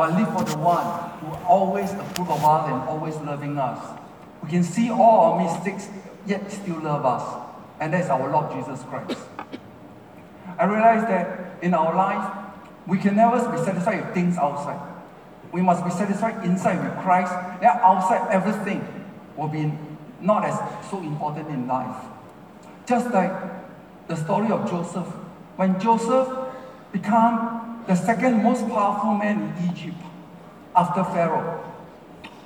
but live for the one who always approve of us and always loving us. We can see all our mistakes, yet still love us. And that's our Lord Jesus Christ. I realize that in our life, we can never be satisfied with things outside. We must be satisfied inside with Christ. Then outside, everything will be not as so important in life. Just like the story of Joseph. When Joseph became the second most powerful man in Egypt after Pharaoh.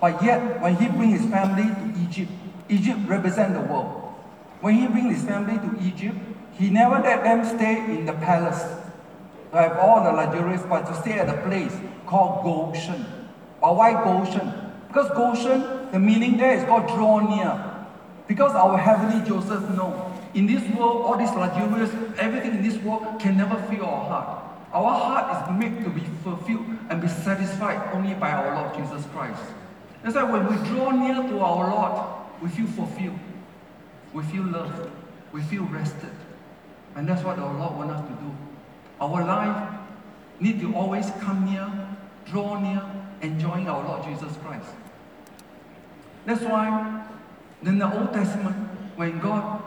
But yet, when he bring his family to Egypt, Egypt represent the world. When he bring his family to Egypt, he never let them stay in the palace to have all the luxuries, but to stay at a place called Goshen. But why Goshen? Because Goshen, the meaning there is called draw near. Because our heavenly Joseph know, in this world, all these luxurious, everything in this world can never fill our heart. Our heart is made to be fulfilled and be satisfied only by our Lord Jesus Christ. That's why when we draw near to our Lord, we feel fulfilled. We feel loved. We feel rested. And that's what our Lord wants us to do. Our life need to always come near, draw near, enjoying our Lord Jesus Christ. That's why in the Old Testament, when God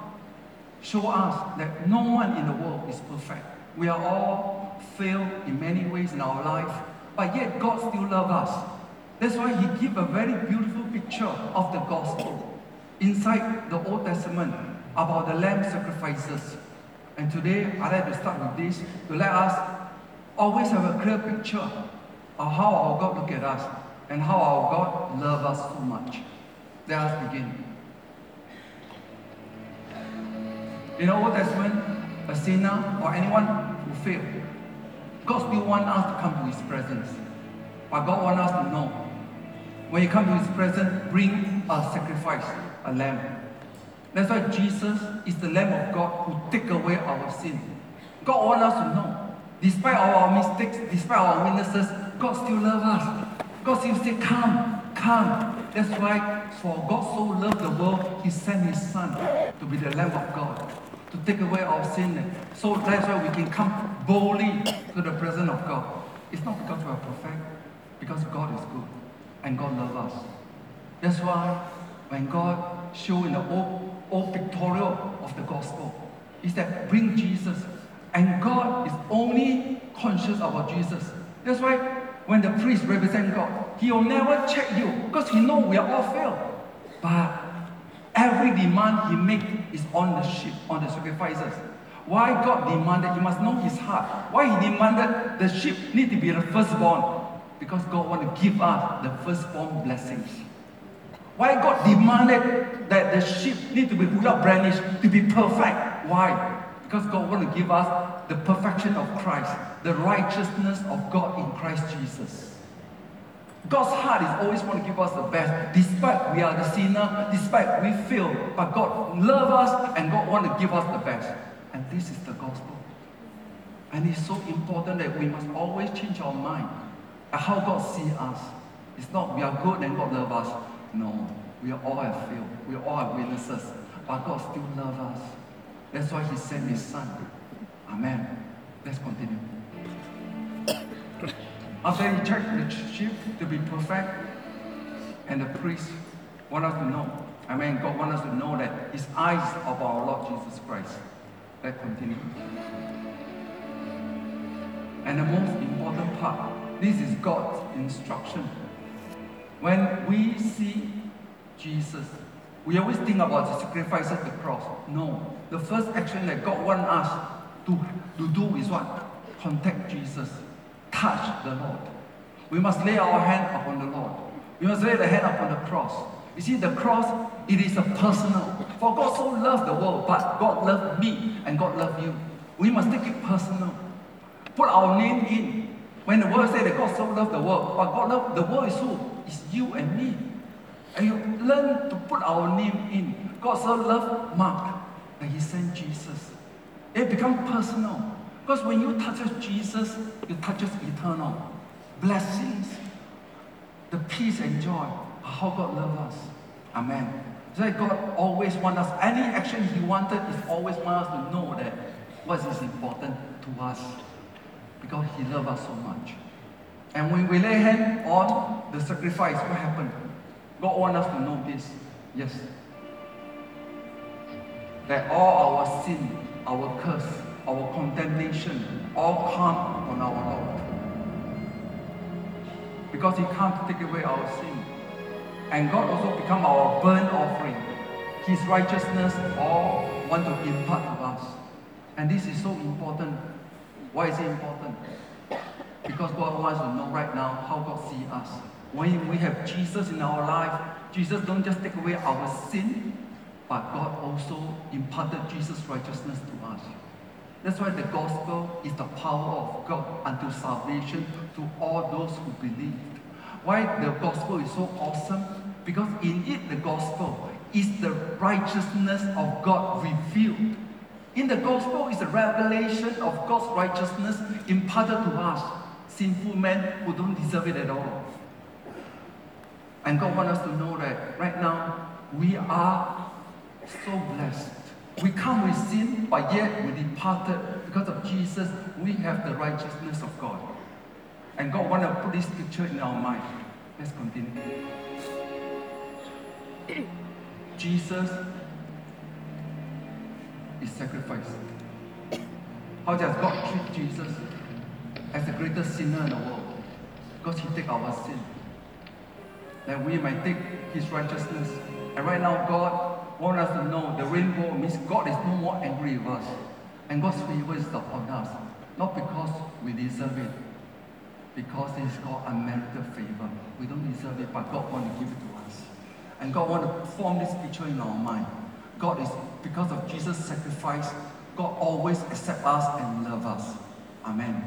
show us that no one in the world is perfect, we are all failed in many ways in our life, but yet God still loves us. That's why He give a very beautiful picture of the gospel inside the Old Testament about the lamb sacrifices. And today, I'd like to start with this to let us always have a clear picture of how our God look at us and how our God love us so much. Let us begin. In the Old Testament, a sinner or anyone who failed, God still wants us to come to His presence. But God wants us to know when you come to His presence, bring a sacrifice, a lamb. That's why Jesus is the Lamb of God who take away our sin. God wants us to know, despite our mistakes, despite our weaknesses, God still loves us. God still say, come, come. That's why for God so loved the world, He sent His Son to be the Lamb of God, to take away our sin. So that's why we can come boldly to the presence of God. It's not because we are perfect, because God is good and God loves us. That's why when God show in the old, old pictorial of the gospel, is that bring Jesus. And God is only conscious about Jesus. That's why when the priest represent God, he will never check you because he know we are all failed. But every demand he make is on the sheep, on the sacrifices. Why God demanded, you must know his heart. Why he demanded the sheep need to be the firstborn? Because God want to give us the firstborn blessings. Why God demanded that the sheep need to be without blemish, to be perfect? Why? Because God want to give us the perfection of Christ, the righteousness of God in Christ Jesus. God's heart is always want to give us the best, despite we are the sinner, despite we fail. But God love us and God want to give us the best. And this is the gospel. And it's so important that we must always change our mind at how God see us. It's not we are good and God love us. No, we are all have failed. We all have weaknesses. But God still love us. That's why He sent His Son. Amen. Let's continue. After he checked the sheep to be perfect, and the priest want us to know, I mean, God want us to know that his eyes of our Lord Jesus Christ. Let's continue. And the most important part, this is God's instruction. When we see Jesus, we always think about the sacrifice of the cross. No. The first action that God wants us to, to do is what? Contact Jesus touch the Lord. We must lay our hand upon the Lord. We must lay the hand upon the cross. You see, the cross, it is a personal. For God so loved the world, but God loved me and God loved you. We must take it personal. Put our name in. When the world says that God so loved the world, but God loved the world is who? It's you and me. And you learn to put our name in. God so loved Mark that he sent Jesus. It becomes personal. Because when you touch Jesus, you touch eternal blessings, the peace and joy, how God loves us. Amen. So God always wants us, any action He wanted is always want us to know that what is important to us. Because He loves us so much. And when we lay hand on the sacrifice, what happened? God wants us to know this. Yes. That all our sin, our curse, our condemnation, all come on our Lord. Because He comes to take away our sin. And God also become our burnt offering. His righteousness all want to impart to us. And this is so important. Why is it important? Because God wants to know right now how God sees us. When we have Jesus in our life, Jesus don't just take away our sin, but God also imparted Jesus' righteousness to us. That's why the gospel is the power of God unto salvation to all those who believe. Why the gospel is so awesome? Because in it, the gospel is the righteousness of God revealed. In the gospel is the revelation of God's righteousness imparted to us, sinful men who don't deserve it at all. And God wants us to know that right now we are so blessed. We come with sin, but yet we departed because of Jesus. We have the righteousness of God. And God want to put this picture in our mind. Let's continue. Jesus is sacrificed. How does God treat Jesus as the greatest sinner in the world? Because he took our sin. That we might take his righteousness. And right now, God wants us to know the rainbow means God is no more angry with us. And God's favor is upon us. Not because we deserve it, because it is called unmerited favor. We don't deserve it, but God wants to give it to us. And God wants to form this picture in our mind. God is, because of Jesus' sacrifice, God always accept us and love us. Amen.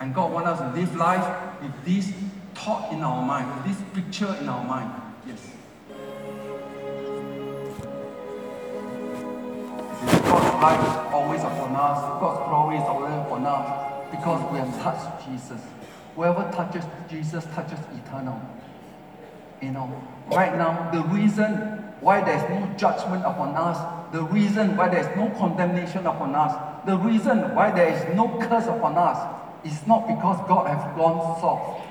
And God wants us to live life with this thought in our mind, with this picture in our mind. Yes. Light is always upon us. God's glory is always upon us because we have touched Jesus. Whoever touches Jesus touches eternal. You know, right now, the reason why there's no judgment upon us, the reason why there's no condemnation upon us, the reason why there is no curse upon us is not because God has gone soft,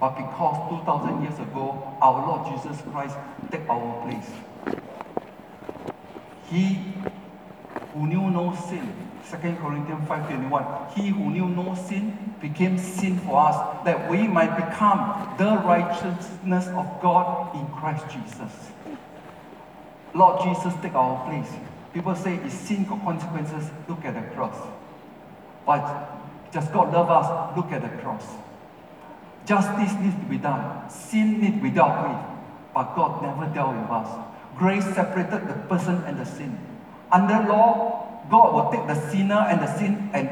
but because 2,000 years ago, our Lord Jesus Christ took our place. He who knew no sin, 2 Corinthians 5.21, he who knew no sin became sin for us, that we might become the righteousness of God in Christ Jesus. Lord Jesus take our place. People say if sin got consequences, look at the cross. But just God love us, look at the cross. Justice needs to be done. Sin needs to be dealt with. But God never dealt with us. Grace separated the person and the sin. Under law, God will take the sinner and the sin and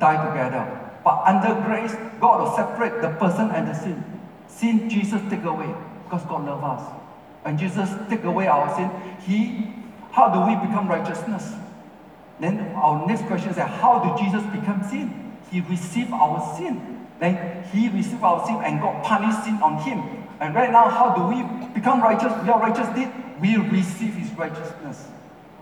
die together. But under grace, God will separate the person and the sin. Sin, Jesus take away because God loves us. And Jesus take away our sin, He, how do we become righteousness? Then our next question is how did Jesus become sin? He received our sin. Then He received our sin and God punished sin on Him. And right now, how do we become righteous? We are righteous deed. We receive His righteousness.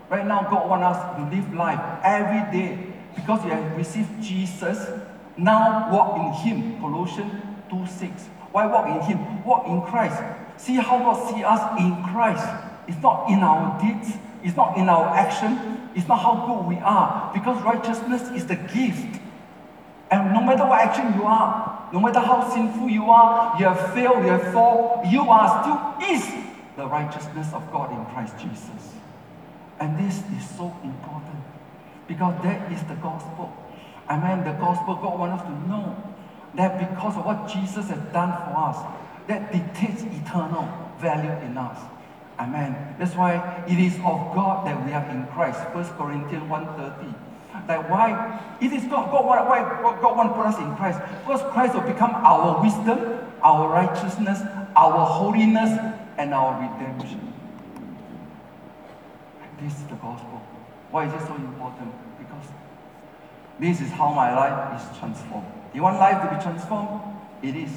Right now, God wants us to live life every day because we have received Jesus. Now walk in Him. Colossians 2 6. Why walk in Him? Walk in Christ. See how God see us in Christ. It's not in our deeds. It's not in our action. It's not how good we are. Because righteousness is the gift. And no matter what action you are, no matter how sinful you are, you have failed, you have fallen, you are still is the righteousness of God in Christ Jesus. And this is so important because that is the gospel. Amen. The gospel, God wants us to know that because of what Jesus has done for us, that dictates eternal value in us. Amen. That's why it is of God that we are in Christ. 1 Corinthians 1.30. That why it is God, God why, God want to put us in Christ? Because Christ will become our wisdom, our righteousness, our holiness, and our redemption. This is the gospel. Why is it so important? Because this is how my life is transformed. You want life to be transformed? It is.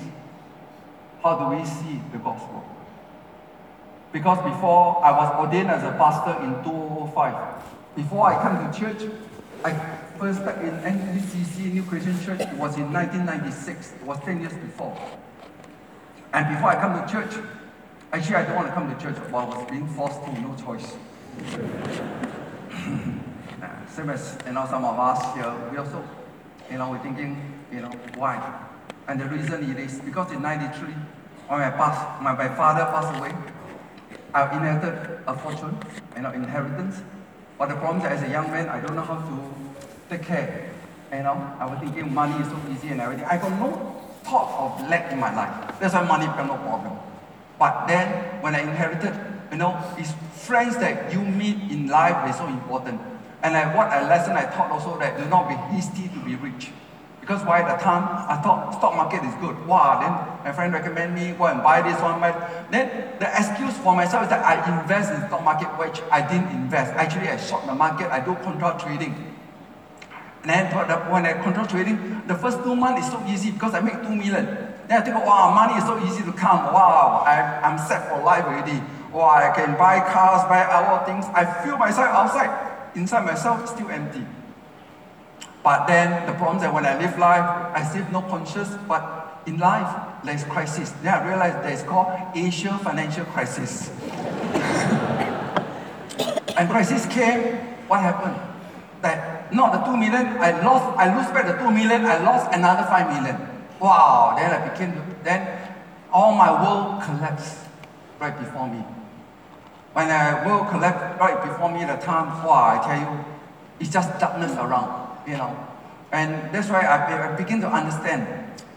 How do we see the gospel? Because before I was ordained as a pastor in 2005, before I come to church, I first step in NCC, New Creation Church, It was in 1996. It was 10 years before. And before I come to church, actually I don't want to come to church, but I was being forced to, no choice. Uh, same as you know, some of us here, we also, you know, we're thinking, you know, why? And the reason it is because in 93, when my, pass, my, my father passed away, I inherited a fortune, you know, inheritance. But the problem is as a young man, I don't know how to take care. You know, I was thinking money is so easy and everything. I got no thought of lack in my life. That's why money became no problem. But then when I inherited, you know, it's friends that you meet in life is so important. And like what a lesson I taught also that do not be hasty to be rich. Because why at the time I thought stock market is good. Wow, then my friend recommend me go and buy this one. Buy. Then the excuse for myself is that I invest in stock market, which I didn't invest. Actually, I short the market. I do contra trading. And then when I contra trading, the first two months is so easy because I make two million. Then I think, wow, money is so easy to come. Wow, I, I'm set for life already. Wow, I can buy cars, buy other things. I feel myself outside. Inside myself, still empty. But then the problem is that when I live life, I still no conscious, but in life, there's crisis. Then I realized there's called Asia financial crisis. and crisis came, what happened? That not the two million, I lost, I lose back the two million, I lost another five million. Wow, then I became, then all my world collapsed right before me. When I world collapsed right before me, the time, wow, I tell you, it's just darkness around you know. And that's why I, I begin to understand,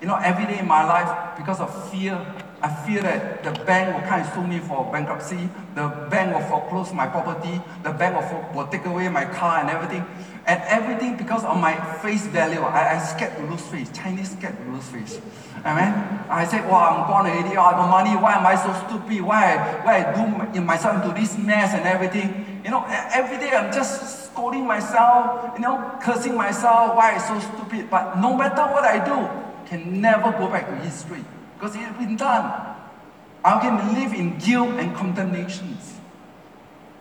you know, every day in my life, because of fear, I fear that the bank will come and sue me for bankruptcy, the bank will foreclose my property, the bank will, will take away my car and everything. And everything because of my face value. I, I scared to lose face. Chinese scared to lose face. Amen. I said, wow, I'm gone already. I got money. Why am I so stupid? Why, why I do myself into this mess and everything? You know, every day I'm just scolding myself, you know, cursing myself, why I'm so stupid. But no matter what I do, can never go back to history because it's been done. I can live in guilt and condemnations.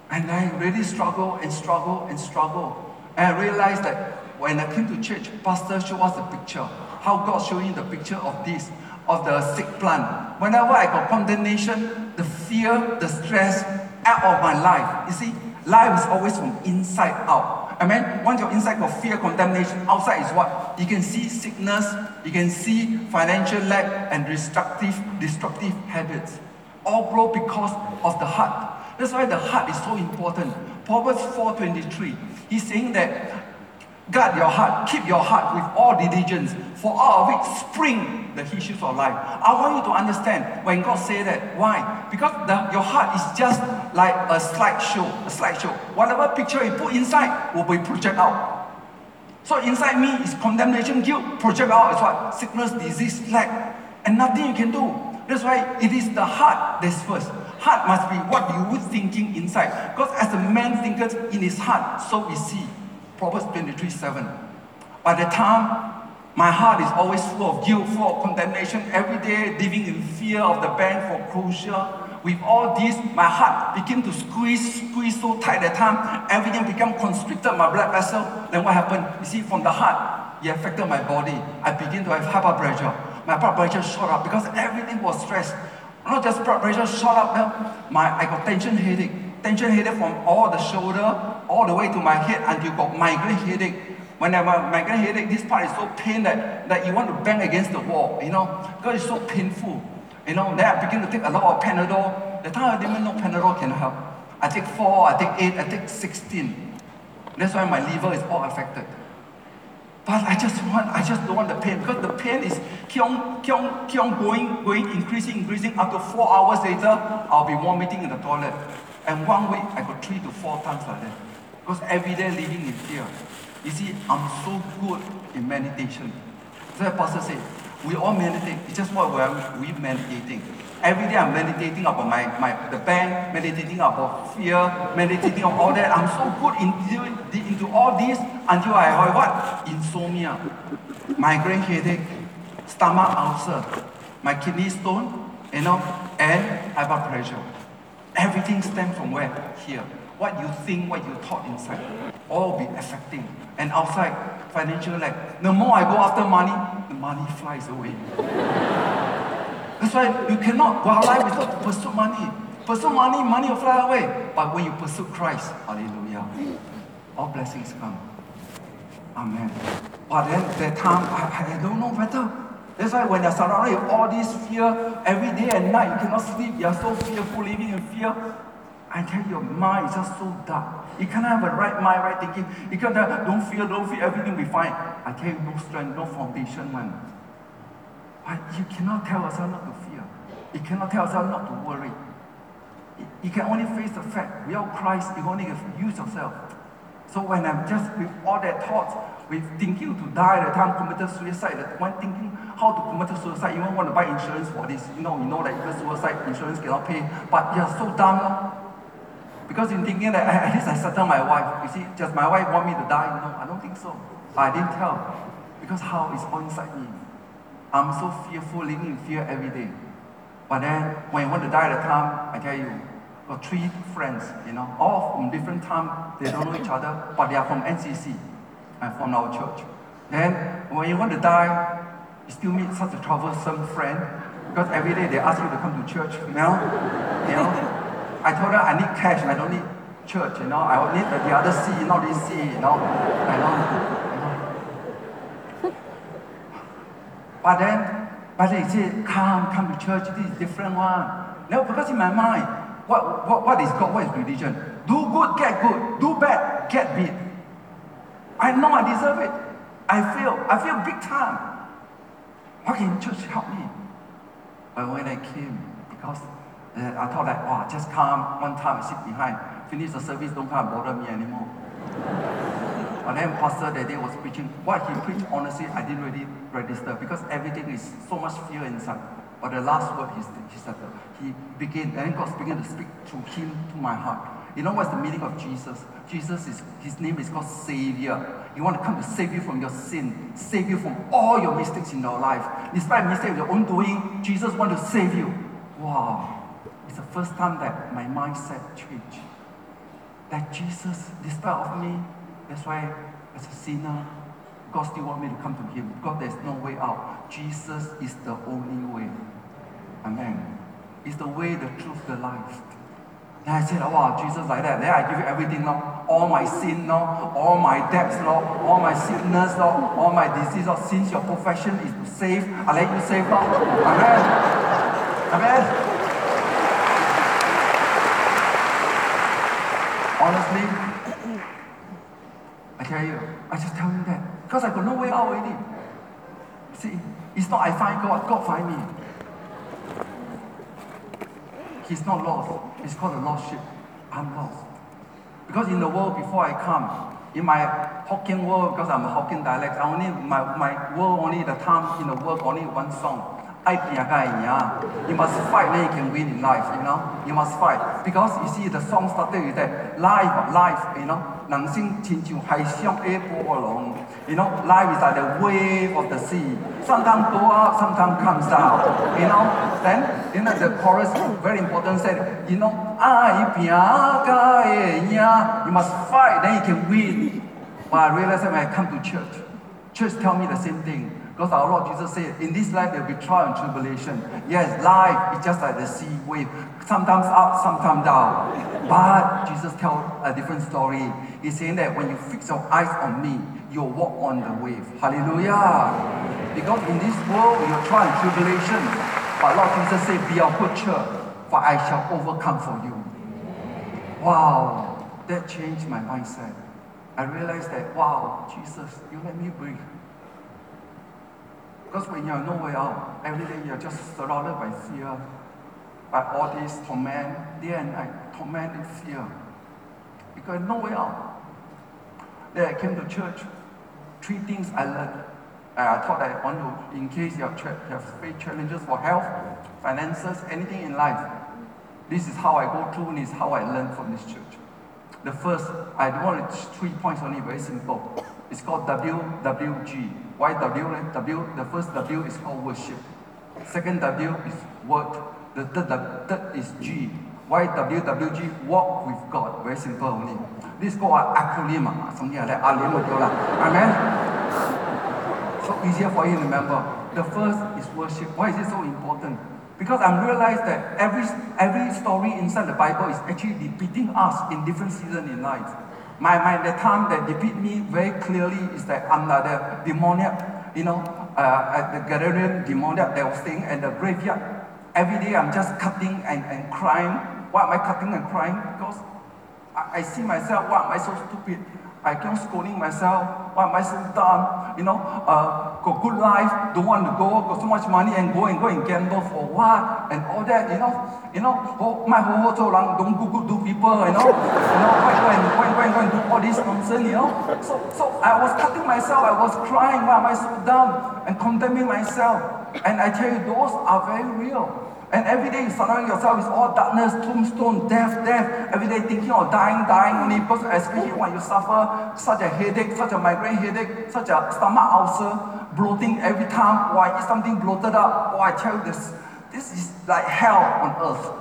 And I really struggle and struggle and struggle. And I realized that when I came to church, Pastor showed us the picture, how God showing the picture of this, of the sick plant. Whenever I got condemnation, the fear, the stress out of my life. You see, Life is always from inside out. I mean, once you're inside got fear, condemnation, outside is what? You can see sickness, you can see financial lack and destructive, destructive habits. All grow because of the heart. That's why the heart is so important. Proverbs 4.23, he's saying that Guard your heart, keep your heart with all diligence, for out of it spring the issues of life. I want you to understand when God say that. Why? Because the, your heart is just like a slideshow, a slideshow. Whatever picture you put inside will be projected out. So inside me is condemnation, guilt. Project out is what? Sickness, disease, lack, and nothing you can do. That's why it is the heart that's first. Heart must be what you were thinking inside. Because as a man thinketh in his heart, so is he. Proverbs 23 7. By the time my heart is always full of guilt, full of condemnation, every day living in fear of the bank foreclosure. With all this, my heart began to squeeze, squeeze so tight at time, everything became constricted, my blood vessel. Then what happened? You see, from the heart, it affected my body. I begin to have high blood pressure. My blood pressure shot up because everything was stressed. Not just blood pressure shot up, my, I got tension headache tension headache from all the shoulder all the way to my head until you got migraine headache. When I have migraine headache, this part is so pain that, that you want to bang against the wall, you know, because it's so painful. You know, then I begin to take a lot of Panadol. The time I didn't know Panadol can help. I take four, I take eight, I take 16. That's why my liver is all affected. But I just want, I just don't want the pain because the pain is keep on, keep on, keep on going, going, increasing, increasing. After four hours later, I'll be vomiting in the toilet. And one week, I got three to four times like that. Because every day living in fear. You see, I'm so good in meditation. So the pastor said, we all meditate. It's just what we're we meditating. Every day I'm meditating about my, my the bank, meditating about fear, meditating on all that. I'm so good into, into all this until I have what? Insomnia, migraine headache, stomach ulcer, my kidney stone, you know, and blood pressure. Everything stems from where? Here. What you think, what you thought inside. all be affecting. And outside, financial lack. The more I go after money, the money flies away. That's why you cannot, is not to pursue money. Pursue money, money will fly away. But when you pursue Christ, hallelujah, all blessings come. Amen. But then that time, I, I don't know better. That's why when you're surrounded with all this fear, every day and night, you cannot sleep, you're so fearful, living in fear. I tell you, your mind is just so dark. You cannot have a right mind, right thinking. You cannot, don't fear, don't fear, everything will be fine. I tell you, no strength, no foundation, man. But you cannot tell yourself not to fear. You cannot tell yourself not to worry. You can only face the fact. Without Christ, you only use yourself. So when I'm just with all that thoughts, with thinking to die, at the time committed suicide, the one thinking how to commit suicide, you don't want to buy insurance for this. You know, you know that even suicide insurance cannot pay, but you're so dumb. No? Because in thinking that at least I settle my wife. You see, just my wife want me to die. No, I don't think so. But I didn't tell. Because how is all inside me. I'm so fearful, living in fear every day. But then when I want to die at the time, I tell you, got three friends, you know, all from different time, they don't know each other, but they are from NCC and from our church. Then when you want to die, you still meet such a troublesome friend because every day they ask you to come to church, you know. You know, I told her I need cash, I don't need church, you know. I need the other C, not this C, you know. I know. But then, but they say, come, come to church, this is different one. No, because in my mind, what, what, what is God? What is religion? Do good, get good. Do bad, get beat. I know I deserve it. I feel, I feel big time. How can church help me? But when I came, because uh, I thought like, wow, just come one time, sit behind, finish the service, don't come and bother me anymore. but then pastor that day was preaching, what he preached, honestly, I didn't really register because everything is so much fear inside. But the last word he, he said, he began, and then God began to speak through him to my heart. You know what's the meaning of Jesus? Jesus is, his name is called Savior. He want to come to save you from your sin, save you from all your mistakes in your life. Despite mistakes of your own doing, Jesus want to save you. Wow. It's the first time that my mindset changed. That Jesus, despite of me, that's why as a sinner, God still want me to come to Him God, there's no way out. Jesus is the only way. Amen. It's the way, the truth, the life. Then I said, oh, wow, Jesus like that. Then I give you everything, Lord. All my sin, Lord. All my debts, Lord. All my sickness, Lord. All my disease. Since your profession is to save, I let you save, Lord. Amen. Amen. Honestly, I tell you, I just tell him that. Because I got no way out already. See, it's not I find God, God find me. He's not lost. It's called a lost sheep. I'm lost. Because in the world before I come, in my Hokkien world, because I'm a Hokkien dialect, I only my, my world only the time in the world only one song. You must fight, then you can win in life, you know. You must fight. Because you see the song started with that life, life, you know. 人生亲像海上的波浪，you know, life is like the wave of the sea. Sometimes go up, sometimes comes down. You know, then you know the chorus very important said, you know, 爱拼甲会赢，you must fight, then you can win. But I realized when I come to church, church tell me the same thing. Because our Lord Jesus said, in this life there will be trial and tribulation. Yes, life is just like the sea wave, sometimes up, sometimes down. But Jesus tells a different story. He's saying that when you fix your eyes on me, you'll walk on the wave. Hallelujah. Because in this world, you're trying tribulation. But Lord Jesus said, be of good cheer, for I shall overcome for you. Wow, that changed my mindset. I realized that, wow, Jesus, you let me breathe. Because when you're nowhere out, every day you're just surrounded by fear, by all this torment, day and night, tormented fear. Because nowhere out. Then I came to church. Three things I learned. I thought I want to, in case you have, you have faced challenges for health, finances, anything in life. This is how I go through and this is how I learn from this church. The first, I want three points only, very simple. It's called WWG. Why W? W, the first W is called worship. Second W is word. The third, the third is G. Why WWG? Walk with God. Very simple only. This called an acronym, ah, something like that. Amen. So easier for you to remember. The first is worship. Why is it so important? Because I'm realized that every every story inside the Bible is actually depicting us in different seasons in life. My, my the time that depict me very clearly is that I'm not the demoniac, you know, uh, at the Galilean demoniac that was staying at the graveyard. Every day I'm just cutting and, and crying. Why am I cutting and crying? Because I, I see myself, why am I so stupid? I keep scolding myself, why am I so dumb? You know, uh, got good life, don't want to go, got so much money and go and go and gamble for what? And all that, you know, you know, oh, my whole whole so long, don't go good to people, you know, you know, why go and, why, why, why do all this nonsense, you know? So, so I was cutting myself, I was crying, why am I so dumb? And condemning myself. And I tell you, those are very real. And every day you surround yourself with all darkness, tombstone, death, death. Every day thinking of dying, dying only because especially mm. when you suffer such a headache, such a migraine headache, such a stomach ulcer, bloating every time, or I eat something bloated up, or I tell you this, this is like hell on earth.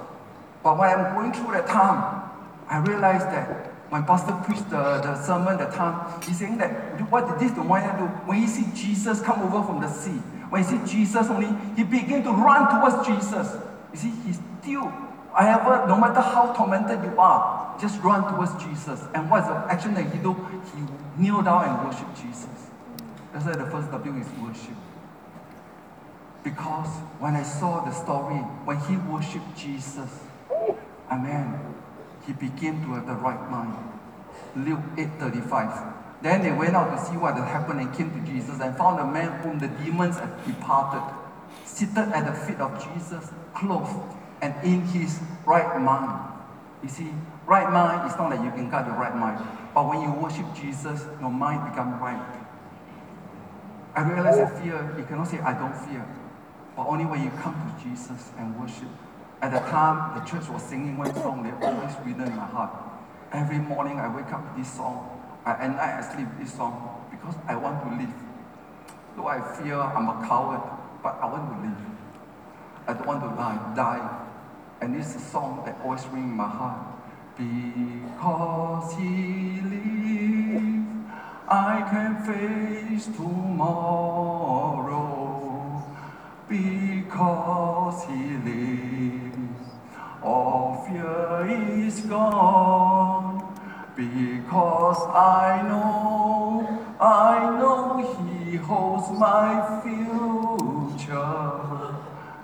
But when I'm going through that time, I realize that when Pastor preached the, the sermon that time, he's saying that what did this demoniac do? When he see Jesus come over from the sea, when he see Jesus only, he began to run towards Jesus. You see, he still, I however, no matter how tormented you are, just run towards Jesus. And what's the action that he do? He kneel down and worship Jesus. That's why the first W is worship. Because when I saw the story, when he worshiped Jesus, Amen, he began to have the right mind. Luke 8:35. Then they went out to see what had happened and came to Jesus and found a man whom the demons had departed, seated at the feet of Jesus, clothed and in his right mind. You see, right mind is not that you can get your right mind, but when you worship Jesus, your mind becomes right. I realize I fear. You cannot say I don't fear, but only when you come to Jesus and worship. At the time, the church was singing one song they always written in my heart. Every morning I wake up with this song. Night I sleep with this song because I want to live. Though I fear I'm a coward, but I want to live. I don't want to die. die. And this is a song that always rings in my heart. Because he lives, I can face tomorrow. Because he lives, all fear is gone. Because I know, I know he holds my future.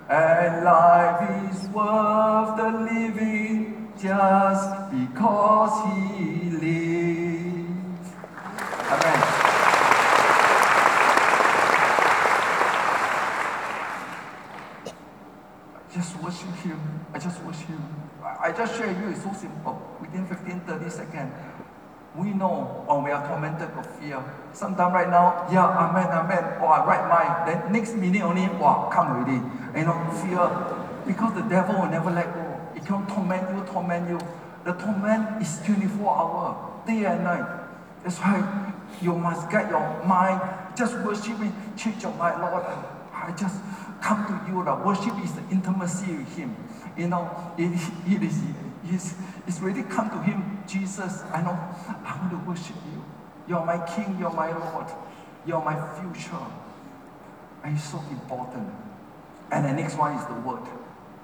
And life is worth the living just because he lives. Amen. Just worship him. I just worship him. I just share you, it's so simple. Within 15, 30 seconds, we know when we are tormented of fear. Sometimes right now, yeah, amen, amen, or I right mind. Then next minute only, wow, come already. You know, fear. Because the devil will never let go. It can torment you, torment you. The torment is 24 hours, day and night. That's why you must get your mind, just worship me, change your mind, Lord. I just come to you. The worship is the intimacy with Him. You know, it, it is it's, it's really come to Him, Jesus. I know I want to worship you. You're my King, you're my Lord, you're my future. And it's so important. And the next one is the Word.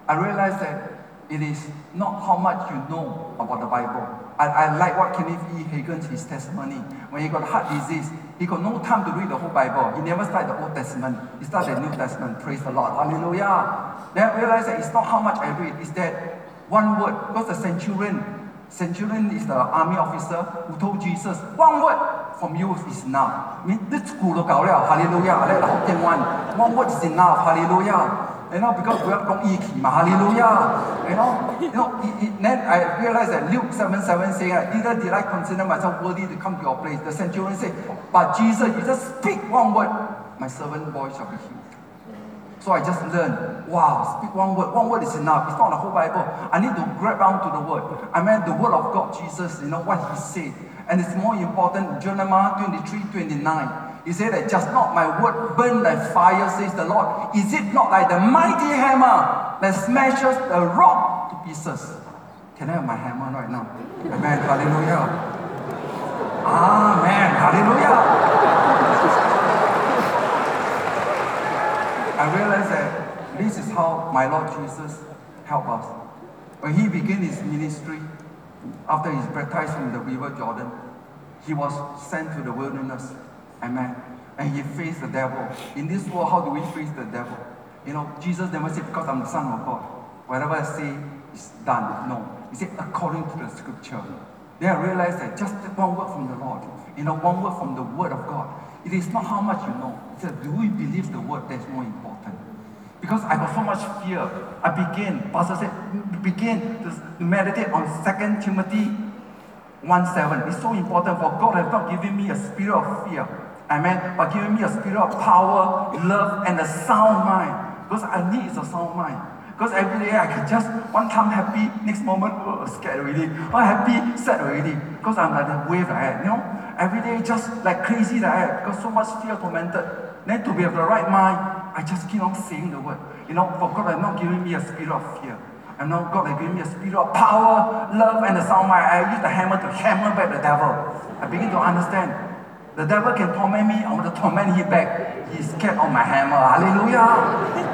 I realize that it is not how much you know about the Bible. I, I like what Kenneth E. Hagin's his testimony. When he got heart disease, he got no time to read the whole Bible. He never started the Old Testament. He started the New Testament. Praise the Lord. Hallelujah. Then I realized that it's not how much I read, it's that one word. Because the centurion, centurion is the army officer who told Jesus, one word from you is enough. I mean, this hallelujah. One word is enough, hallelujah. You know, because we have gone iki, hallelujah. You know, you know, it, it, then I realized that Luke 7 7 saying, uh, Neither did I consider myself worthy to come to your place. The centurion said, But Jesus, you just speak one word, my servant boy shall be healed. So I just learned, wow, speak one word. One word is enough. It's not the whole Bible. I need to grab onto the word. I mean, the word of God, Jesus, you know, what he said. And it's more important, Jeremiah 23, 29. He said that just not my word burn like fire, says the Lord. Is it not like the mighty hammer that smashes the rock to pieces? Can I have my hammer right now? Amen. Hallelujah. Amen. Hallelujah. I realize that this is how my Lord Jesus helped us. When he began his ministry, after he's baptized from the river Jordan, he was sent to the wilderness. Amen. And he faced the devil. In this world, how do we face the devil? You know, Jesus never said, because I'm the Son of God. Whatever I say is done. No. He said, according to the scripture. Then I realized that just one word from the Lord, you know, one word from the word of God. It is not how much you know. It's that do we believe the word that's more important. Because I got so much fear. I began, Pastor said, begin to meditate on 2 Timothy 1 7. It's so important for God has not given me a spirit of fear. Amen. But giving me a spirit of power, love, and a sound mind. Because I need is a sound mind. Because every day I can just one time happy, next moment oh, scared already. Oh happy, sad already. Because I'm like the wave had, you know. Every day just like crazy that I had because so much fear tormented. Then to be of the right mind, I just keep on saying the word. You know, for God has not given me a spirit of fear. I know God has given me a spirit of power, love, and a sound mind. I use the hammer to hammer back the devil. I begin to understand. The devil can torment me, I want to torment him back. He's scared of my hammer. Hallelujah.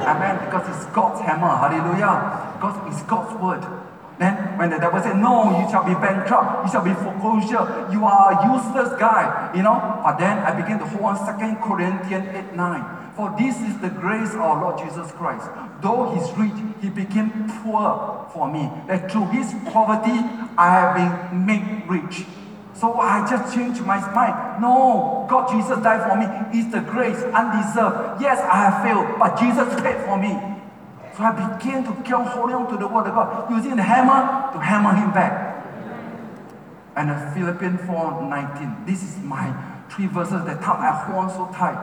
Amen. Because it's God's hammer. Hallelujah. Because it's God's word. Then when the devil said, No, you shall be bankrupt, you shall be foreclosure, you are a useless guy, you know. But then I began to hold on Second Corinthians 8 9. For this is the grace of our Lord Jesus Christ. Though he's rich, he became poor for me. That through his poverty I have been made rich. So I just changed my mind. No, God, Jesus died for me. It's the grace, undeserved. Yes, I have failed, but Jesus paid for me. So I began to keep holding on to the word of God, using the hammer to hammer him back. And Philippians 4 19. This is my three verses that time I hold so tight.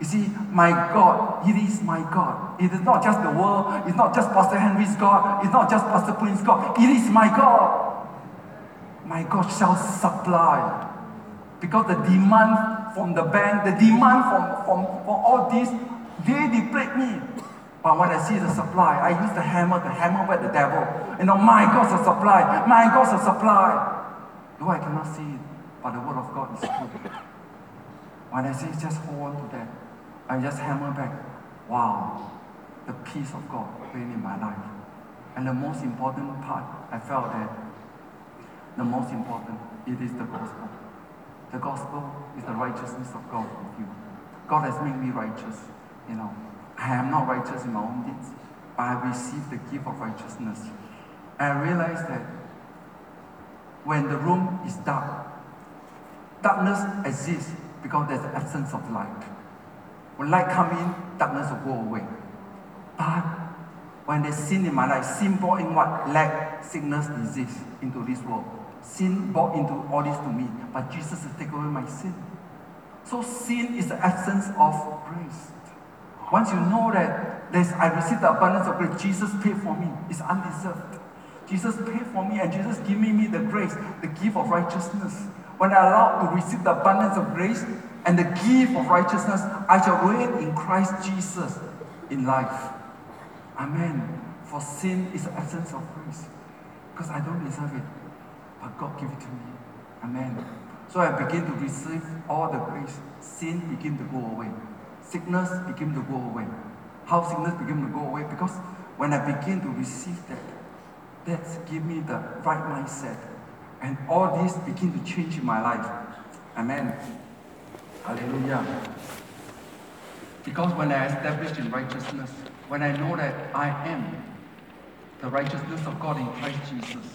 You see, my God, it is my God. It is not just the world, it's not just Pastor Henry's God, it's not just Pastor Prince's God. It is my God my God shall supply. Because the demand from the bank, the demand from, from, from all this, they deplete me. But when I see the supply, I use the hammer to hammer back the devil. You know, my God's a supply, my God's a supply. Though I cannot see it, but the word of God is true. When I say just hold on to that, I just hammer back. Wow, the peace of God reign in my life. And the most important part, I felt that the most important, it is the gospel. The gospel is the righteousness of God with you. God has made me righteous. You know, I am not righteous in my own deeds, but I received the gift of righteousness. I realized that when the room is dark, darkness exists because there's the absence of light. When light comes in, darkness will go away. But when there's sin in my life, sin brought in what? Lack, sickness, disease into this world. Sin brought into all this to me, but Jesus has taken away my sin. So sin is the absence of grace. Once you know that there's, I received the abundance of grace, Jesus paid for me. It's undeserved. Jesus paid for me and Jesus giving me the grace, the gift of righteousness. When I allow to receive the abundance of grace and the gift of righteousness, I shall reign in Christ Jesus in life. Amen. For sin is the absence of grace. Because I don't deserve it but God give it to me. Amen. So I begin to receive all the grace. Sin begin to go away. Sickness begin to go away. How sickness begin to go away? Because when I begin to receive that, that give me the right mindset. And all this begin to change in my life. Amen. Hallelujah. Because when I establish in righteousness, when I know that I am the righteousness of God in Christ Jesus,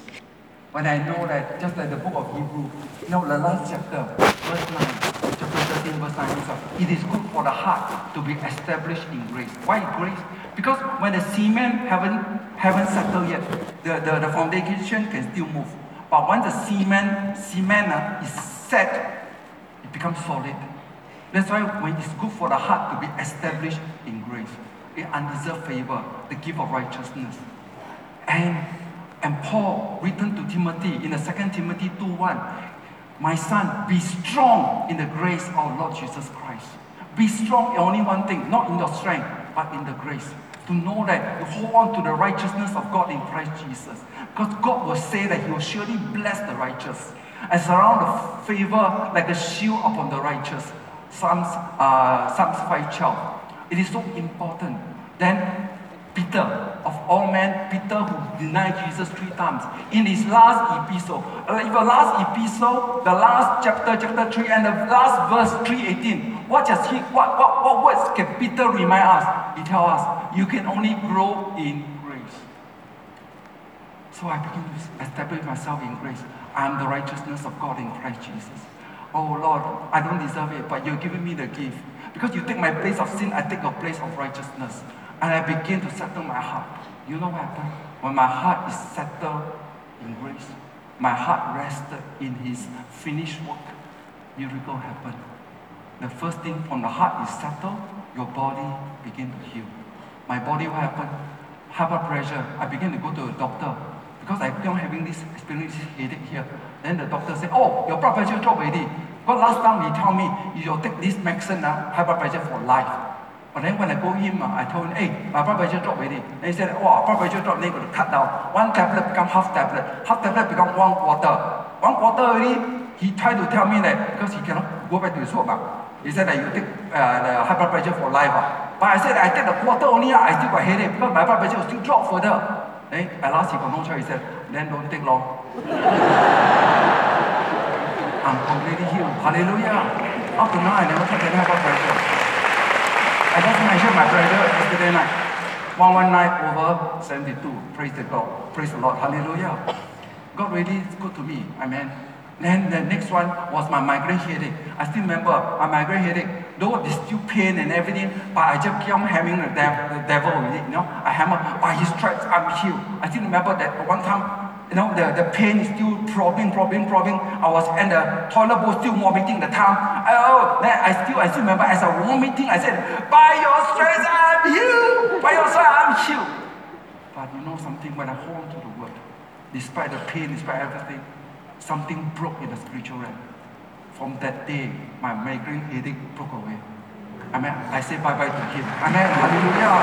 when I know that, just like the book of Hebrew, you know, the last chapter, verse 9, chapter 13, verse 9, it is good for the heart to be established in grace. Why grace? Because when the cement haven't, haven't settled yet, the, the, the foundation can still move. But once the cement, cement uh, is set, it becomes solid. That's why when it's good for the heart to be established in grace, in undeserved favor, the gift of righteousness. And and Paul written to Timothy in the 2 Timothy 2.1, My son, be strong in the grace of our Lord Jesus Christ. Be strong in only one thing, not in your strength, but in the grace. to know that you hold on to the righteousness of God in Christ Jesus. Because God will say that He will surely bless the righteous and surround the favor like a shield upon the righteous. Psalms, uh, Psalms 5.12. It is so important. Then Peter, of all men, Peter who denied Jesus three times. In his last epistle, uh, the last epistle, the last chapter, chapter 3, and the last verse 318, what does he, what, what, what words can Peter remind us? He tells us, you can only grow in grace. So I begin to establish myself in grace. I am the righteousness of God in Christ Jesus. Oh Lord, I don't deserve it, but you're giving me the gift. Because you take my place of sin, I take your place of righteousness. And I begin to settle my heart. You know what happened? When my heart is settled in grace, my heart rested in his finished work, miracle happened. The first thing from the heart is settled, your body begin to heal. My body, what happened? High blood pressure. I began to go to a doctor because I kept having this experience, headache here. Then the doctor said, oh, your blood pressure dropped already. Because last time he told me, you will take this medicine, uh, high blood pressure for life. But then when I go him, uh, I told him, hey, my blood pressure dropped already. And he said, oh, blood pressure dropped, then got to cut down. One tablet become half tablet. Half tablet become one quarter. One quarter already, he tried to tell me that because he cannot go back to his work. Uh, he said that you take uh, the high blood pressure for life. Uh. But I said I take the quarter only, uh, I still got headache because my blood pressure will still drop further. Then at last he got no choice. He said, then don't take long. I'm completely healed. Hallelujah. Up to now, I never take any high blood pressure. I measured my pressure yesterday night. 119 over 72. Praise the God. Praise the Lord. Hallelujah. God really is good to me. Amen. Then the next one was my migraine headache. I still remember my migraine headache. Though it's still pain and everything, but I just keep on having the, dev- the devil with it. You know, I hammer by his stripes I'm healed. I still remember that one time you know, the, the pain is still throbbing, throbbing, throbbing. I was in the toilet bowl still vomiting the time. Oh, then I still, I still remember as I vomiting, I said, by your strength I'm healed. By your strength I'm healed. But you know something, when I hold to the word, despite the pain, despite everything, something broke in the spiritual realm. From that day, my migraine headache broke away. Amen. I say bye-bye to him. Amen. Hallelujah.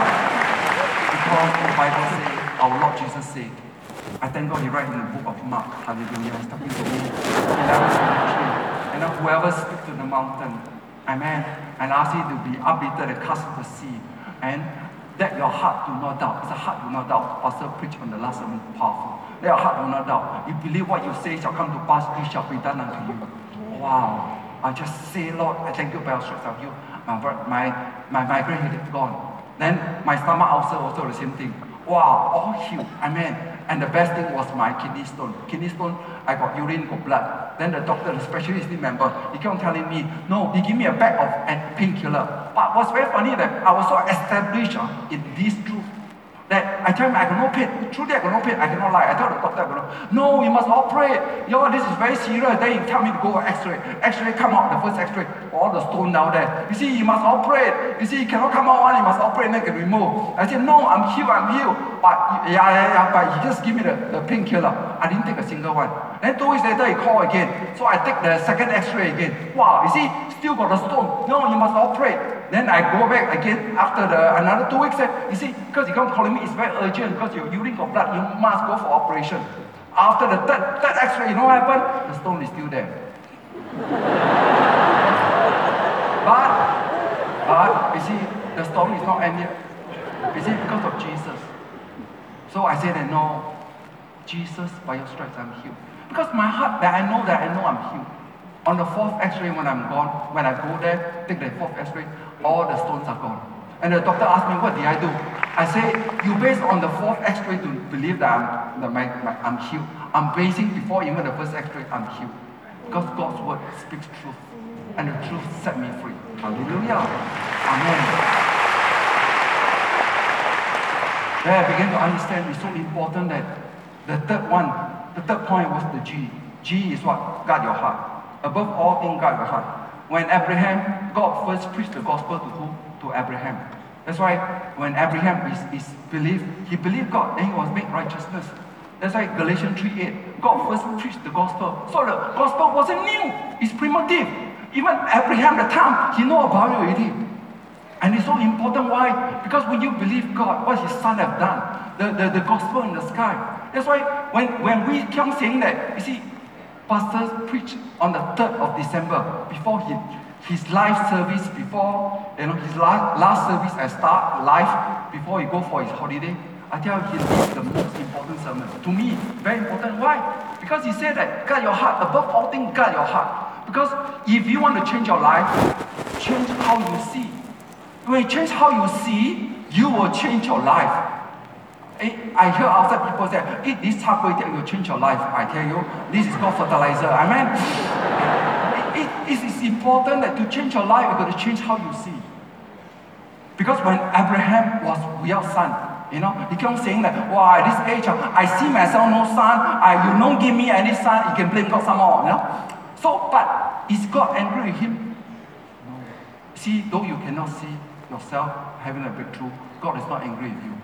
Because the Bible says, our Lord Jesus said, I thank God he write in the book of Mark, hallelujah, he's talking to me, 11, And then whoever speaks to the mountain, amen, and ask it to be uplifted and cast to the sea, and that your heart do not doubt. It's a heart do not doubt. Pastor preached on the last sermon, powerful. Let your heart do not doubt. You believe what you say shall come to pass, it shall be done unto you. Wow. I just say, Lord, I thank you for your strength of you. My, my, my migraine headache gone. Then my stomach ulcer also the same thing. Wow, all healed. Amen. And the best thing was my kidney stone. Kidney stone, I got urine, got blood. Then the doctor, the specialist member, he kept on telling me, no, he gave me a bag of painkiller. But what's very funny that I was so established uh, in truth that I tell him I no pain. Truly, I no pain. I cannot lie. I tell the doctor, I got no. You must operate. Yo, this is very serious. Then he tell me to go X-ray. X-ray come out. The first X-ray, all the stone down there. You see, you must operate. You see, you cannot come out one. You must operate and then can remove. I said, no, I'm healed. I'm healed. But yeah, yeah, yeah. But he just give me the, the painkiller. I didn't take a single one. Then two weeks later, he called again. So I take the second X-ray again. Wow, you see, still got the stone. No, you must operate. Then I go back again after the another two weeks. Eh, you see, because you come calling me, it's very urgent because your urine got blood, you must go for operation. After the third, third X-ray, you know what happened? The stone is still there. but, but you see, the story is not ended. You see, because of Jesus. So I said no, Jesus, by your stripes I'm healed. Because my heart, that I know that I know I'm healed. On the fourth X-ray, when I'm gone, when I go there, take the fourth X-ray, all the stones are gone. And the doctor asked me, what did I do? I say, you based on the fourth x-ray to believe that I'm, that my, my, I'm healed. I'm basing before even the first x-ray, I'm healed. Because God's word speaks truth. And the truth set me free. Hallelujah. Amen. Then I began to understand it's so important that the third one, the third point was the G. G is what? Guard your heart. Above all things, guard your heart. When Abraham, God first preached the gospel to who? To Abraham. That's why when Abraham is, is believed, he believed God, then he was made righteousness. That's why Galatians 3.8, God first preached the gospel. So the gospel wasn't new, it's primitive. Even Abraham, the time, he know about it already. And it's so important. Why? Because when you believe God, what His Son have done, the, the, the gospel in the sky. That's why when, when we come saying that, you see, pastors preach on the 3rd of December before he, his life service, before you know his last, last service at start life, before he go for his holiday. I tell you, he the most important sermon. To me, very important. Why? Because he said that guard your heart above all things, guard your heart. Because if you want to change your life, change how you see. When you change how you see, you will change your life. Eh, I hear outside people say, eat this kway teow, will change your life. I tell you, this is called fertilizer. Amen. it, it is important that to change your life, you got to change how you see. Because when Abraham was without son, you know, he kept saying that, wow, at this age, I see myself no son, I, you don't give me any son, he can blame God some more, you know. So, but is God angry with him? No. See, though you cannot see yourself having a breakthrough, God is not angry with you.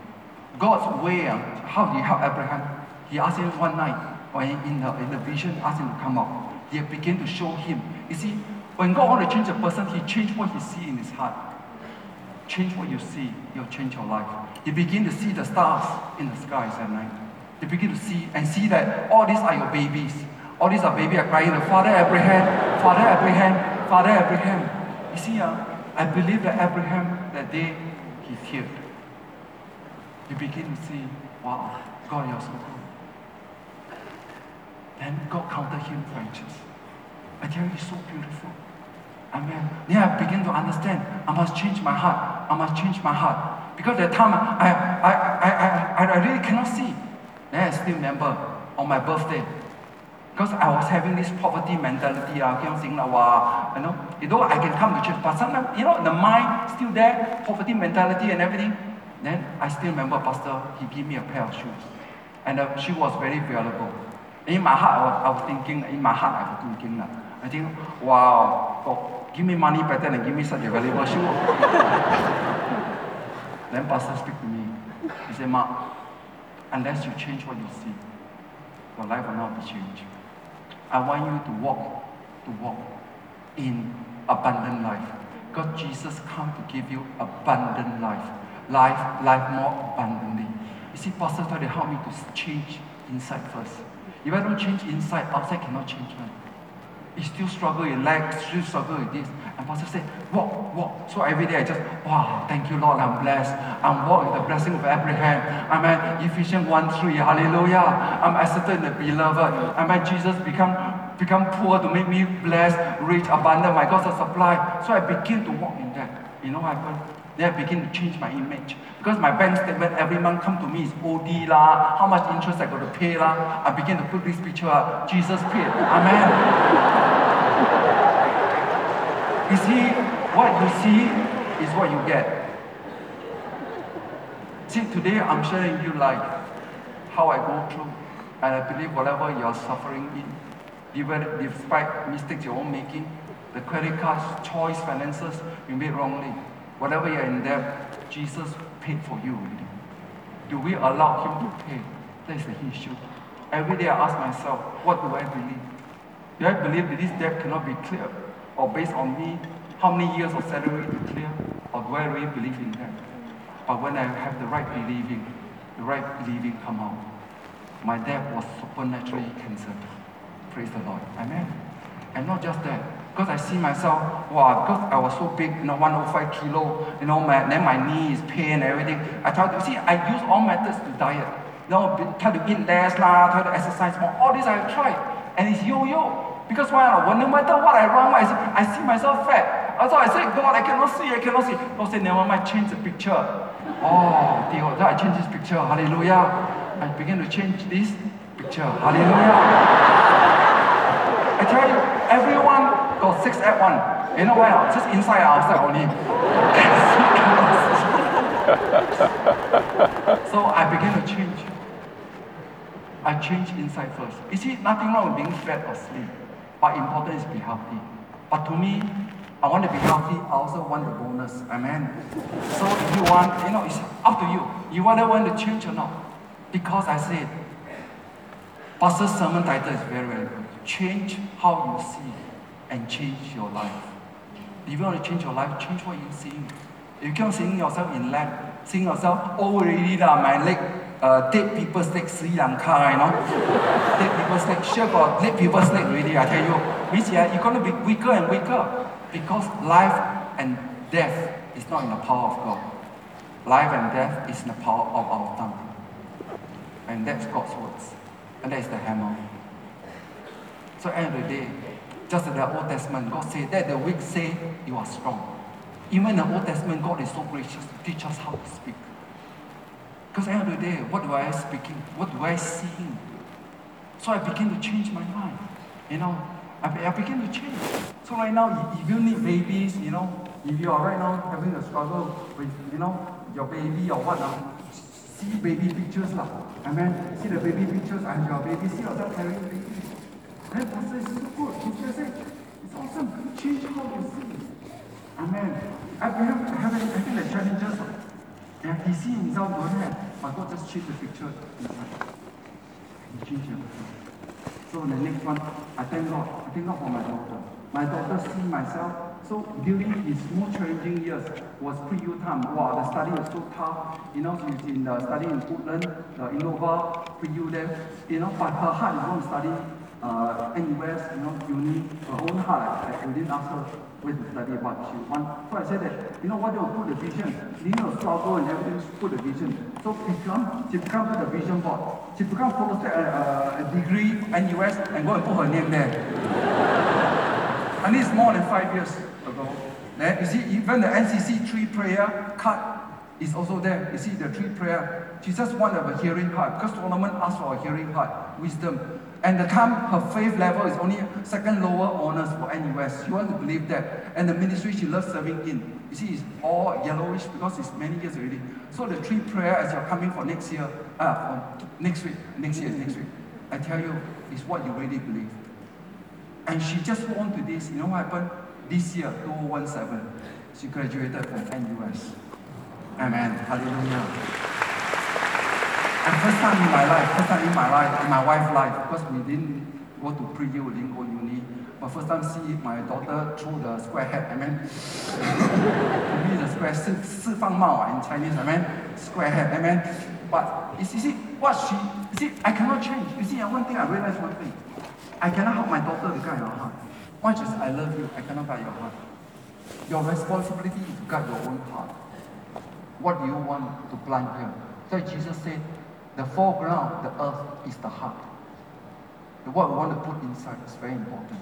God's way, how he help Abraham? He asked him one night, or in the, in the vision, asked him to come out. He began to show him. You see, when God wants to change a person, he changed what he see in his heart. Change what you see, you'll change your life. You begin to see the stars in the skies at night. You begin to see and see that all these are your babies. All these are babies are crying, Father Abraham, Father Abraham, Father Abraham. You see, uh, I believe that Abraham, that day, he's healed you begin to see, wow, God, you're so good. Then God counted him righteous. I tell you, it's so beautiful. Amen. Then I begin to understand, I must change my heart. I must change my heart. Because at that time, I, I, I, I, I really cannot see. Then I still remember on my birthday, because I was having this poverty mentality, uh, keep saying, wow, you know, you know, I can come to church, but sometimes, you know, the mind still there, poverty mentality and everything. Then I still remember Pastor, he gave me a pair of shoes. And the shoe was very valuable. In my heart, I was, I was thinking, in my heart, I was thinking, I think, wow, give me money better than give me such a valuable shoe. then Pastor speak to me. He said, Mark, unless you change what you see, your life will not be changed. I want you to walk, to walk in abundant life. God, Jesus come to give you abundant life life, life more abundantly. You see, Pastor to help me to change inside first. If I don't change inside, outside cannot change man. You still struggle with legs, still struggle with this. And Pastor said, walk, walk. So every day I just, wow, thank you, Lord, I'm blessed. I'm walking with the blessing of Abraham. Amen. Ephesians 1 3, hallelujah. I'm accepted in the beloved. Amen. Jesus become become poor to make me blessed, rich, abundant. My God's a supply. So I begin to walk in that. You know what happened? Then I begin to change my image. Because my bank statement every month come to me is OD lah, how much interest I got to pay lah. I begin to put this picture up. Jesus paid. Amen. you see, what you see is what you get. See, today I'm sharing you like how I go through. And I believe whatever you're suffering in, even despite mistakes you're making, the credit cards, choice, finances you made wrongly. Whatever you're in debt, Jesus paid for you. Do we allow Him to pay? That's the issue. Every day I ask myself, what do I believe? Do I believe that this debt cannot be cleared? Or based on me, how many years of salary to clear? Or do I really believe in that? But when I have the right believing, the right believing come out, my debt was supernaturally cancelled. Praise the Lord. Amen. And not just that, because I see myself, wow, because I was so big, you know, 105 kilo, you know, my, then my knee is pain and everything. I try to see, I use all methods to diet. You know, try to eat less, lah, try to exercise more. All this I have tried. And it's yo-yo. Because why? Well, no matter what I run, I see, I see myself fat. So I say, God, I cannot see, I cannot see. God said, never mind, change the picture. Oh, dear, I change this picture. Hallelujah. I begin to change this picture. Hallelujah. I tell you, everyone got six at one. You know why? Just inside or outside only. so I began to change. I changed inside first. You see, nothing wrong with being fat or slim, but important is be healthy. But to me, I want to be healthy. I also want the bonus. Amen. So if you want, you know, it's up to you. You whether want to change or not. Because I said, Pastor's sermon title is very, very good. Change how you see and change your life. If you want to change your life, change what you're seeing. You keep seeing yourself in lab, seeing yourself already lah, my leg, uh, dead people's leg, Sri Lanka, you know. dead people's leg, sure got dead people's leg already, I tell you. Means yeah, you're gonna be weaker and weaker. Because life and death is not in the power of God. Life and death is in the power of our tongue. And that's God's words. And that is the hammer. So end of the day, just in the Old Testament, God said that the weak say you are strong. Even the Old Testament, God is so gracious to teach us how to speak. Because end of the day, what do I speaking? What do I seeing? So I begin to change my mind. You know, I, I begin to change. So right now, if you need babies, you know, if you are right now having a struggle with, you know, your baby or what now, see baby pictures lah. Amen. See the baby pictures and your baby, see yourself carrying baby. Then pastor is good. Teacher said, it's awesome. Change how you see. Amen. I have, I think the challenges, and he see himself don't have, but God just change the picture inside. He changed everything. So the next one, I thank God. I thank God for my daughter. My daughter see myself. So during his most challenging years was pre-U time. Wow, the study was so tough. You know, she's in the study in Woodland, the Innova, pre-U there. You know, but her heart is going to study uh, NUS, you know, uni, her own heart. like, I didn't ask her where to study what she want. So I said that, you know what, they'll put the vision. You know, struggle and everything, put the vision. So become, she become put the vision board. She become photo a, a, a degree NUS and go and put her name there. and it's more than five years ago. Then you see, even the NCC tree prayer card is also there. You see the tree prayer. She just want a hearing heart because Solomon asked for a hearing heart, wisdom. And the time her faith level is only second lower honors for NUS. She wants to believe that. And the ministry she loves serving in. You see, it's all yellowish because it's many years already. So the three prayer as you're coming for next year, uh, next week, next year, next week, I tell you, it's what you really believe. And she just won to this. You know what happened? This year, 2017, she graduated from NUS. Amen. Hallelujah. And first time in my life, first time in my life, in my wife's life, because we didn't go to pre-U, we didn't go uni. But first time see my daughter throw the square hat, I mean, to me the square 释释放帽 in Chinese, I mean, square hat, I mean. But you see, what she, you see, I cannot change. You see, one thing I realize one thing. I cannot help my daughter to guide her heart. Much as I love you, I cannot guide your heart. Your responsibility is to guide your own heart. What do you want to plant here? So Jesus said, the foreground, the earth, is the heart. What we want to put inside is very important.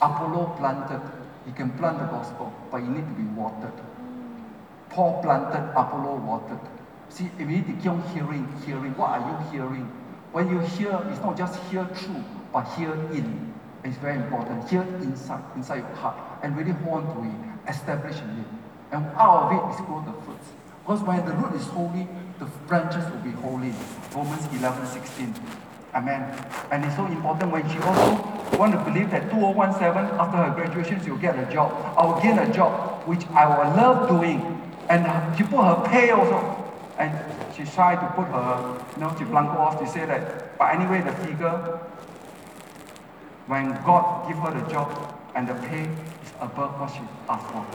Apollo planted, he can plant the gospel, but you need to be watered. Paul planted, Apollo watered. See, if you need to keep hearing, hearing, what are you hearing? When you hear, it's not just hear through, but hear in. It's very important. Hear inside, inside your heart, and really hold on to it, establish it. And out of it is grow the fruits. Because when the root is holy, the branches will be holy. Romans 11, 16. Amen. And it's so important when she also want to believe that 2017, after her graduation, she'll get a job. I will get a job which I will love doing. And she put her pay also. And she tried to put her, you know, she blanco off. She said that, but anyway, the figure, when God give her the job and the pay is above what she asked for.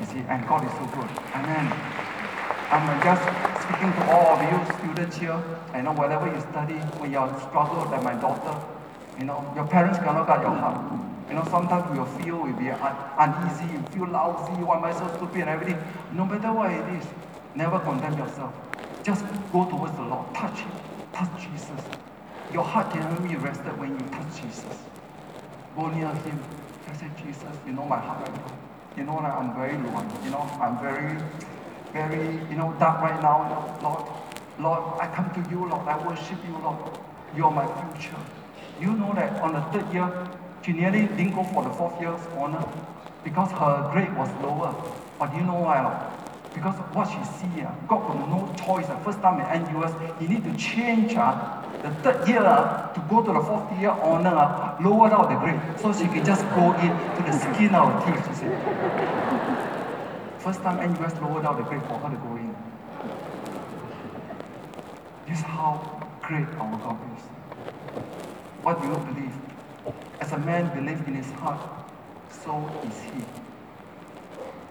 You see, and God is so good. Amen. I'm uh, just speaking to all of you students here. I know whatever you study, when you struggle like my daughter, you know, your parents cannot guide your heart. You know, sometimes you feel will be un uneasy, you feel lousy, why am I so stupid and everything. No matter what it is, never condemn yourself. Just go towards the Lord. Touch Him. Touch Jesus. Your heart can only be rested when you touch Jesus. Go near Him. Just say, Jesus, you know my heart right now. You know that I'm very low. You know, I'm very very, you know, dark right now, Lord. Lord, I come to you, Lord. I worship you, Lord. You're my future. You know that on the third year, she nearly didn't go for the fourth year's honor because her grade was lower. But you know why, Lord? Because what she see, uh, God got no choice. Uh, first time in NUS, he need to change uh, the third year uh, to go to the fourth year honor, uh, lower down the grade, so she can just go in to the skin of teeth, you see. First time NUS lowered down the grade for her to go in. This is how great our God is. What do you believe? As a man believes in his heart, so is he.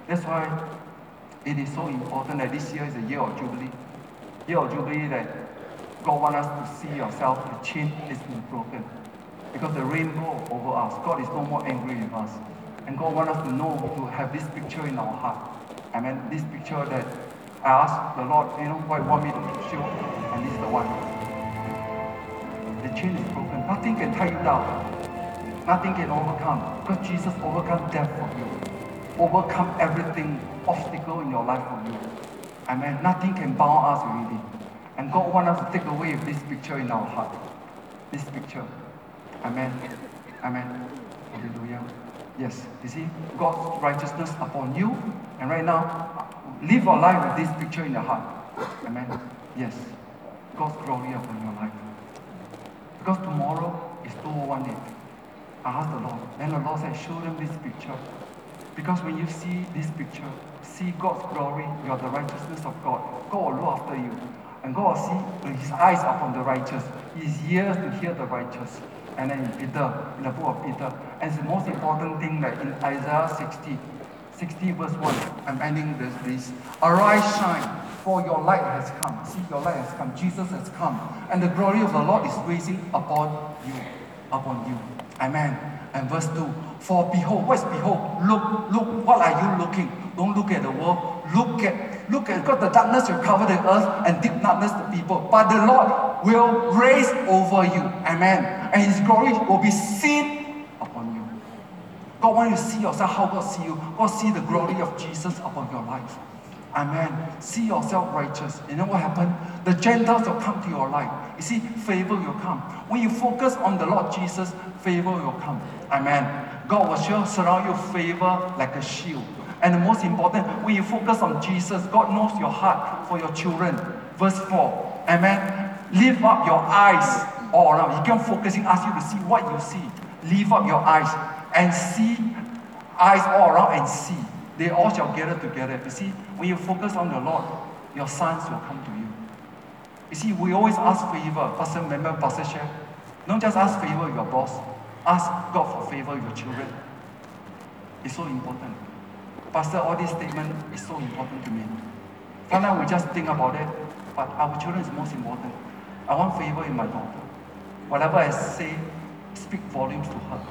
That's why It is so important that this year is a year of Jubilee. Year of Jubilee that God wants us to see yourself, the chain is been broken. Because the rainbow over us, God is no more angry with us. And God wants us to know, to have this picture in our heart. I mean, this picture that I asked the Lord, you know, what want me to show? And this is the one. The chain is broken. Nothing can tie you down. Nothing can overcome. Because Jesus overcome death for you. Overcome everything, obstacle in your life for you. Amen. Nothing can bound us really. And God wants us to take away this picture in our heart. This picture. Amen. Amen. Hallelujah. Yes. You see, God's righteousness upon you. And right now, live your life with this picture in your heart. Amen. Yes. God's glory upon your life. Because tomorrow is 2018. I asked the Lord. Then the Lord said, show them this picture. Because when you see this picture, see God's glory, you are the righteousness of God. God will look after you. And God will see his eyes upon the righteous, his ears to hear the righteous. And then in Peter, in the book of Peter. And the most important thing that in Isaiah 60, 60 verse 1, I'm ending this, this. Arise, shine, for your light has come. See, your light has come. Jesus has come. And the glory of the Lord is rising upon you. Upon you. Amen. And verse 2, for behold, what's behold? Look, look, what are you looking? Don't look at the world. Look at, look at, because the darkness will cover the earth and deep darkness the people. But the Lord will raise over you. Amen. And his glory will be seen upon you. God wants you to see yourself how God see you. God see the glory of Jesus upon your life. Amen. See yourself righteous. You know what happened? The Gentiles will come to your life. You see, favor will come. When you focus on the Lord Jesus, favor will come. Amen. God will sure surround you favor like a shield. And the most important, when you focus on Jesus, God knows your heart for your children. Verse 4. Amen. Lift up your eyes all around. He can focusing, ask you to see what you see. Lift up your eyes and see, eyes all around and see. They all shall gather together. You see, when you focus on the Lord, your sons will come to you. You see, we always ask favor. Pastor, remember Pastor Chef? Don't just ask favor of your boss. Ask God for favor your children. It's so important. Pastor, all this statement is so important to me. Sometimes we just think about it, but our children is most important. I want favor in my daughter. Whatever I say, speak volumes to her.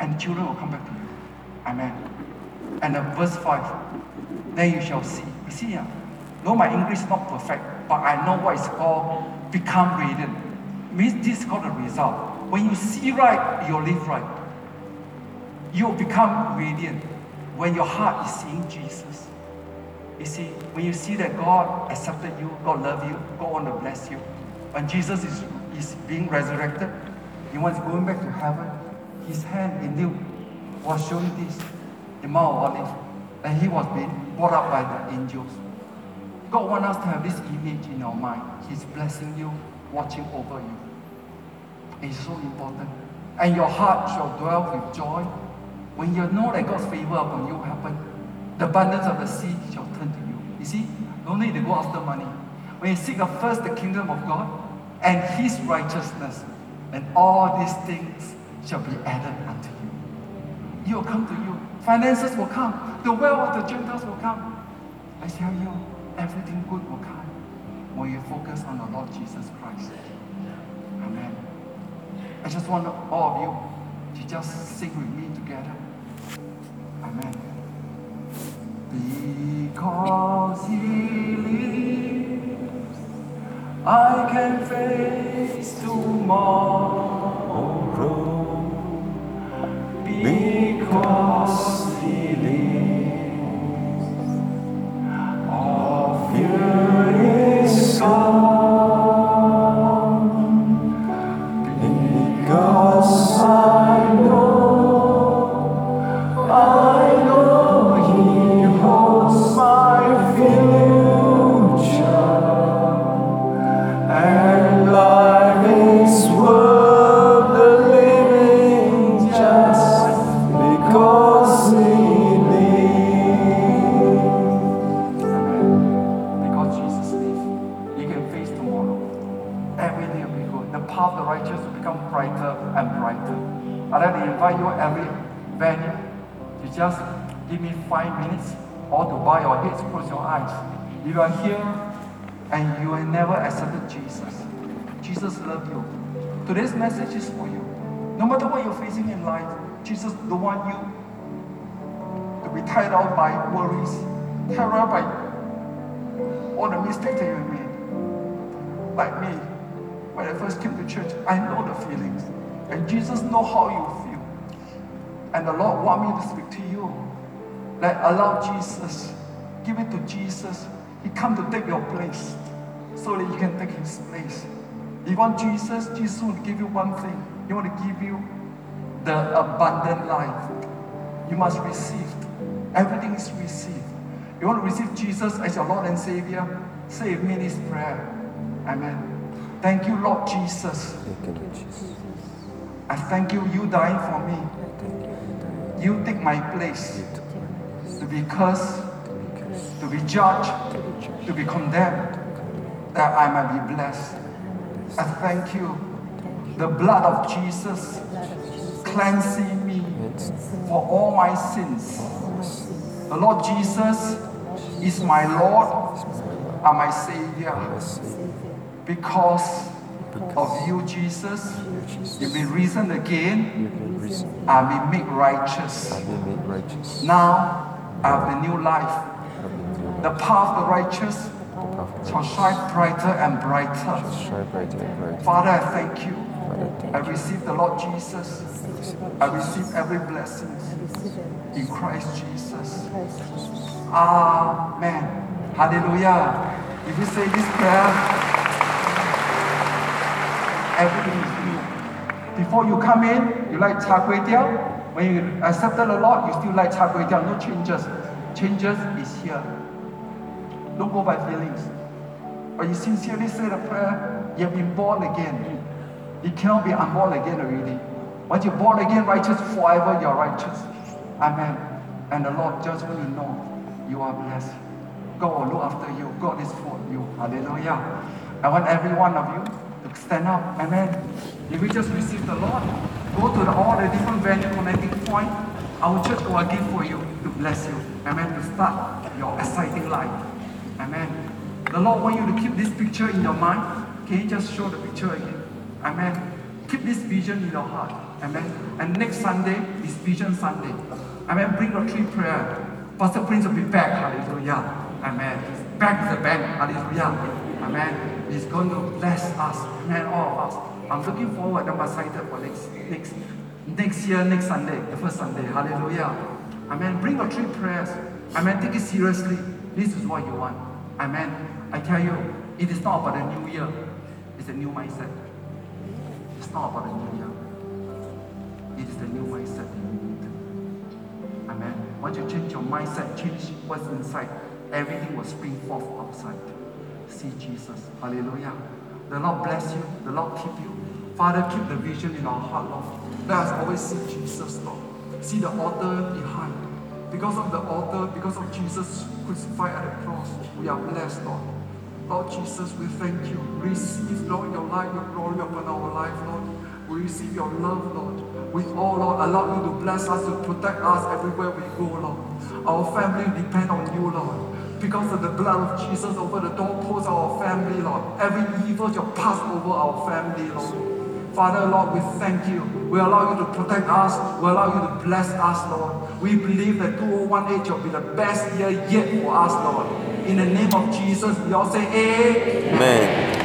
And children will come back to you. Amen. And verse 5, then you shall see. You see, uh, no, my English is not perfect, but I know what is called become radiant. Means this is called a result. When you see right, you'll live right. You'll become radiant when your heart is seeing Jesus. You see, when you see that God accepted you, God loved you, God want to bless you. When Jesus is, is being resurrected, he was going back to heaven. His hand in you was showing this, the Mount of Olives, and he was being brought up by the angels. God wants us to have this image in our mind. He's blessing you, watching over you. It's so important. And your heart shall dwell with joy. When you know that God's favor upon you happen, the abundance of the sea shall turn to you. You see, no need to go after money. When you seek first the kingdom of God and his righteousness, and all these things shall be added unto you. He will come to you. Finances will come. The wealth of the Gentiles will come. I tell you, everything good will come when you focus on the Lord Jesus Christ. Amen. I just want all of you to just sing with me together. Amen. Because He lives, I can face tomorrow. Loves you. Today's message is for you. No matter what you're facing in life, Jesus don't want you to be tied out by worries, tied out by all the mistakes that you made. Like me, when I first came to church, I know the feelings. And Jesus know how you feel. And the Lord want me to speak to you. Like allow Jesus, give it to Jesus. He come to take your place so that you can take his place. You want Jesus, Jesus will give you one thing. He want to give you the abundant life. You must receive. Everything is received. You want to receive Jesus as your Lord and Savior? Say me this prayer. Amen. Thank you, Lord Jesus. Thank you, Lord Jesus. I thank you, you dying for me. You. Take my place You took my place to be cursed, to be cursed, to be judged, to be judged, to be condemned, that I might be blessed. I thank you. The blood of Jesus cleansing me for all my sins. The Lord Jesus is my Lord and my Savior. Because of you, Jesus, you've been risen again. I've been made righteous. Now I have the new life. The path of the righteous shall shine brighter and brighter. shine brighter and brighter. Father, I thank you. Father, thank I receive the Lord Jesus. I receive every blessing in Christ Jesus. Amen. Hallelujah. If you say this prayer, everything is new. Before you come in, you like char kway teow. When you accepted the Lord, you still like char kway teow. No changes. Changes is here. Don't go by feelings. But you sincerely say the prayer, you have been born again. You cannot be unborn again already. Once you're born again, righteous forever, you're righteous. Amen. And the Lord just to know you are blessed. God will look after you. God is for you. Hallelujah. I want every one of you to stand up. Amen. If we just receive the Lord, go to the, all the different venue connecting point. Our church will give for you to bless you. Amen. To start your exciting life. Amen. The Lord want you to keep this picture in your mind. Can you just show the picture again? Amen. Keep this vision in your heart. Amen. And next Sunday is Vision Sunday. Amen. Bring your three prayer. Pastor Prince will be back. Hallelujah. Amen. Back to the band. Hallelujah. Amen. He's going to bless us. Amen. All of us. I'm looking forward. I'm excited for next next next year, next Sunday, the first Sunday. Hallelujah. Amen. Bring your three prayers. Amen. Take it seriously. This is what you want. Amen. I tell you, it is not about the new year. It's a new mindset. It's not about the new year. It is the new mindset that you need. Amen. Once you change your mindset, change what's inside, everything will spring forth outside. See Jesus. Hallelujah. The Lord bless you. The Lord keep you. Father, keep the vision in our heart, Lord. Let us always see Jesus, Lord. See the altar behind. Because of the altar, because of Jesus crucified at the cross, we are blessed, Lord. Lord Jesus, we thank you. Receive, Lord, your light, your glory upon our life, Lord. We receive your love, Lord. We all, Lord, allow you to bless us, to protect us everywhere we go, Lord. Our family depend on you, Lord. Because of the blood of Jesus over the doorpost of our family, Lord. Every evil shall pass over our family, Lord. Father, Lord, we thank you. We allow you to protect us. We allow you to bless us, Lord. We believe that 2018 will be the best year yet for us, Lord. In the name of Jesus, we all say, Amen. Amen.